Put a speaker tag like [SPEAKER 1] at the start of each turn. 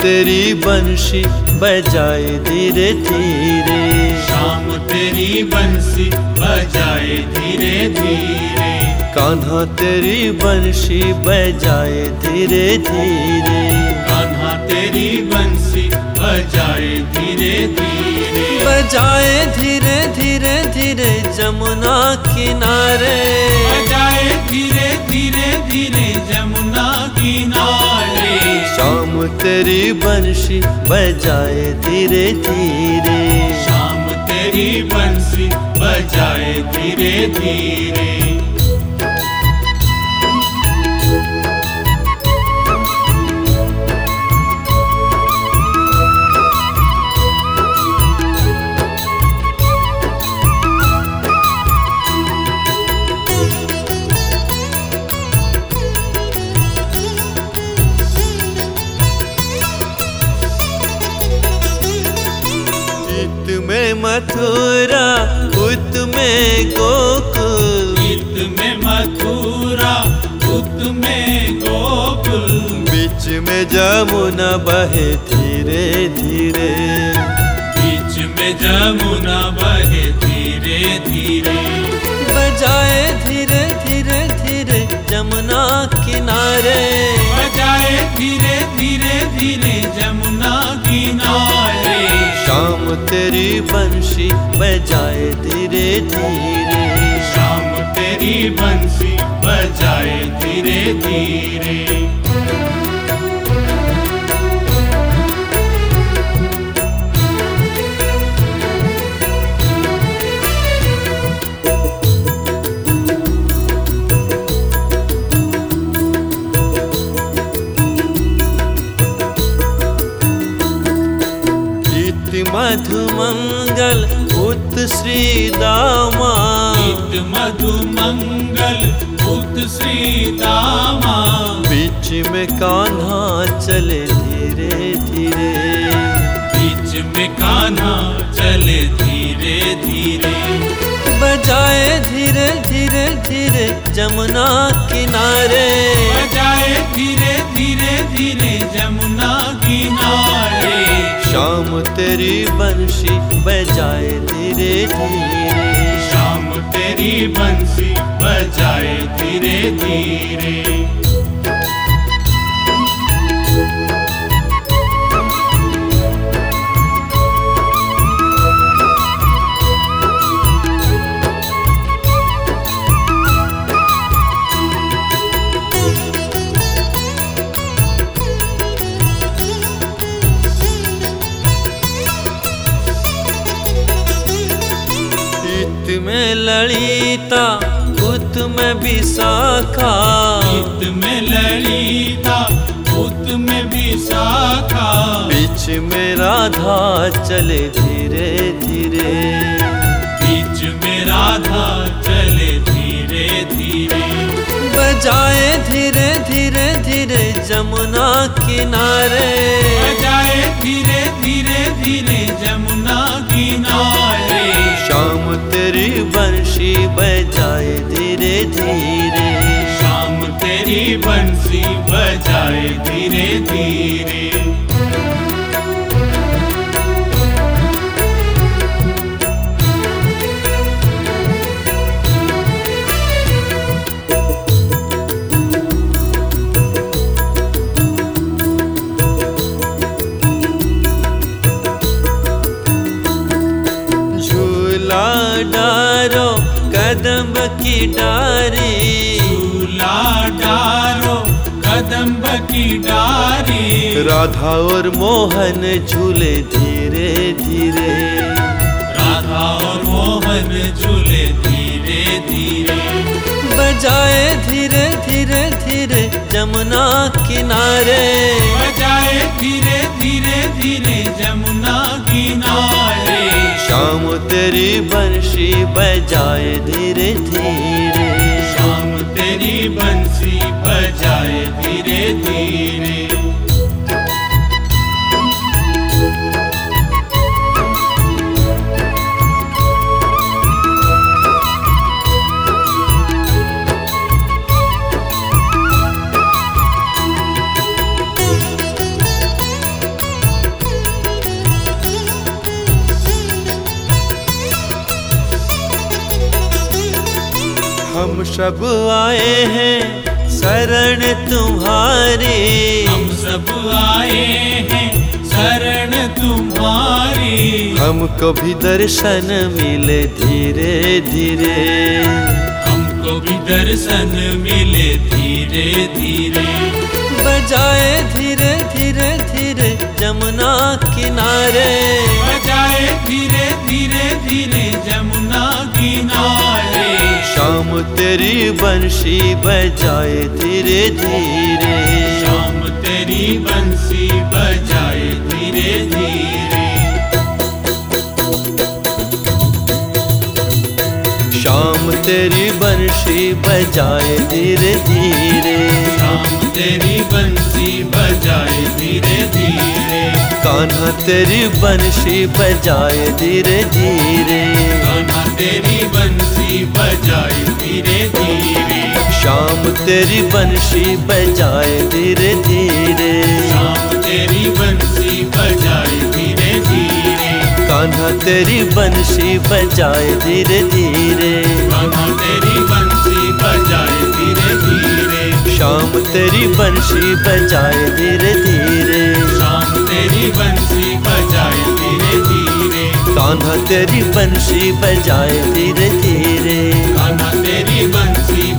[SPEAKER 1] तेरी बंशी बजाए धीरे धीरे।
[SPEAKER 2] शाम तेरी बंसी बजाए धीरे धीरे।
[SPEAKER 1] कान्हा तेरी बंशी बजाए धीरे धीरे।
[SPEAKER 2] कान्हा तेरी बंसी बजाए धीरे धीरे।
[SPEAKER 1] बजाए धीरे धीरे धीरे जमुना किनारे।
[SPEAKER 2] बजाए धीरे धीरे धीरे।
[SPEAKER 1] तेरी बंशी बजाए धीरे धीरे।
[SPEAKER 2] शाम तेरी बंसी बजाए धीरे धीरे।
[SPEAKER 1] में मथुरा उत में गोकुल।
[SPEAKER 2] गीत में मथुरा उत में गोकुल।
[SPEAKER 1] बीच में जमुना बहे धीरे धीरे।
[SPEAKER 2] बीच में जमुना बहे धीरे धीरे।
[SPEAKER 1] बजाए धीरे धीरे धीरे जमुना किनारे।
[SPEAKER 2] बजाए धीरे धीरे धीरे जमुना किनारे।
[SPEAKER 1] तेरी बंशी बजाए धीरे धीरे।
[SPEAKER 2] शाम तेरी बंसी बजाए
[SPEAKER 1] श्री दामा।
[SPEAKER 2] गीत मधु मंगल उत श्री दामा।
[SPEAKER 1] बीच में कान्हा चले धीरे धीरे।
[SPEAKER 2] बीच में कान्हा चले धीरे धीरे।
[SPEAKER 1] बजाए धीरे धीरे धीरे जमुना किनारे।
[SPEAKER 2] बजाए धीरे धीरे धीरे जमुना किनारे।
[SPEAKER 1] शाम तेरी बंसी बजाए धीरे धीरे।
[SPEAKER 2] शाम तेरी बंसी बजाए धीरे धीरे।
[SPEAKER 1] में ललिता उत में विशाखा।
[SPEAKER 2] गीत में ललिता उत में विशाखा।
[SPEAKER 1] बीच में राधा चले धीरे धीरे।
[SPEAKER 2] बीच में राधा चले धीरे धीरे।
[SPEAKER 1] बजाए धीरे धीरे धीरे जमुना किनारे।
[SPEAKER 2] बजाए धीरे धीरे धीरे जमुना
[SPEAKER 1] बजाए धीरे धीरे कदम की डारी।
[SPEAKER 2] झूला डारो कदम्ब की डारी।
[SPEAKER 1] राधा और मोहन झूले धीरे धीरे।
[SPEAKER 2] राधा और मोहन झूले धीरे धीरे।
[SPEAKER 1] बजाए धीरे धीरे धीरे जमुना किनारे।
[SPEAKER 2] बजाए धीरे धीरे धीरे जमुना किनारे।
[SPEAKER 1] तेरी बंशी बजाए धीरे धीरे। सब आए हैं शरण तुम्हारी।
[SPEAKER 2] हम सब आए हैं शरण तुम्हारी।
[SPEAKER 1] हमको भी दर्शन मिले धीरे धीरे।
[SPEAKER 2] हमको भी दर्शन मिले धीरे धीरे।
[SPEAKER 1] बजाए धीरे धीरे धीरे। जमुना किनारे।
[SPEAKER 2] बजाए धीरे धीरे धीरे जमुना किनारे।
[SPEAKER 1] शाम तेरी बंशी बजाए धीरे धीरे।
[SPEAKER 2] शाम तेरी बंसी बजाए धीरे धीरे।
[SPEAKER 1] बंशी बजाए धीरे धीरे।
[SPEAKER 2] शाम तेरी बंसी बजाए धीरे धीरे।
[SPEAKER 1] कान्हा तेरी बंशी बजाए धीरे धीरे।
[SPEAKER 2] गाना तेरी बंसी बजाए धीरे धीरे।
[SPEAKER 1] शाम तेरी बंशी बजाए धीरे धीरे।
[SPEAKER 2] शाम तेरी बंसी बजाए धीरे धीरे।
[SPEAKER 1] कान्हा तेरी बंशी बजाए धीरे धीरे।
[SPEAKER 2] गाना तेरी बंसी बजाए धीरे धीरे
[SPEAKER 1] शाम तेरी बंशी बजाए धीरे धीरे।
[SPEAKER 2] शाम तेरी बंशी बजाए धीरे धीरे
[SPEAKER 1] कान्हा तेरी बंशी बजाए धीरे धीरे।
[SPEAKER 2] कान्हा तेरी बजाए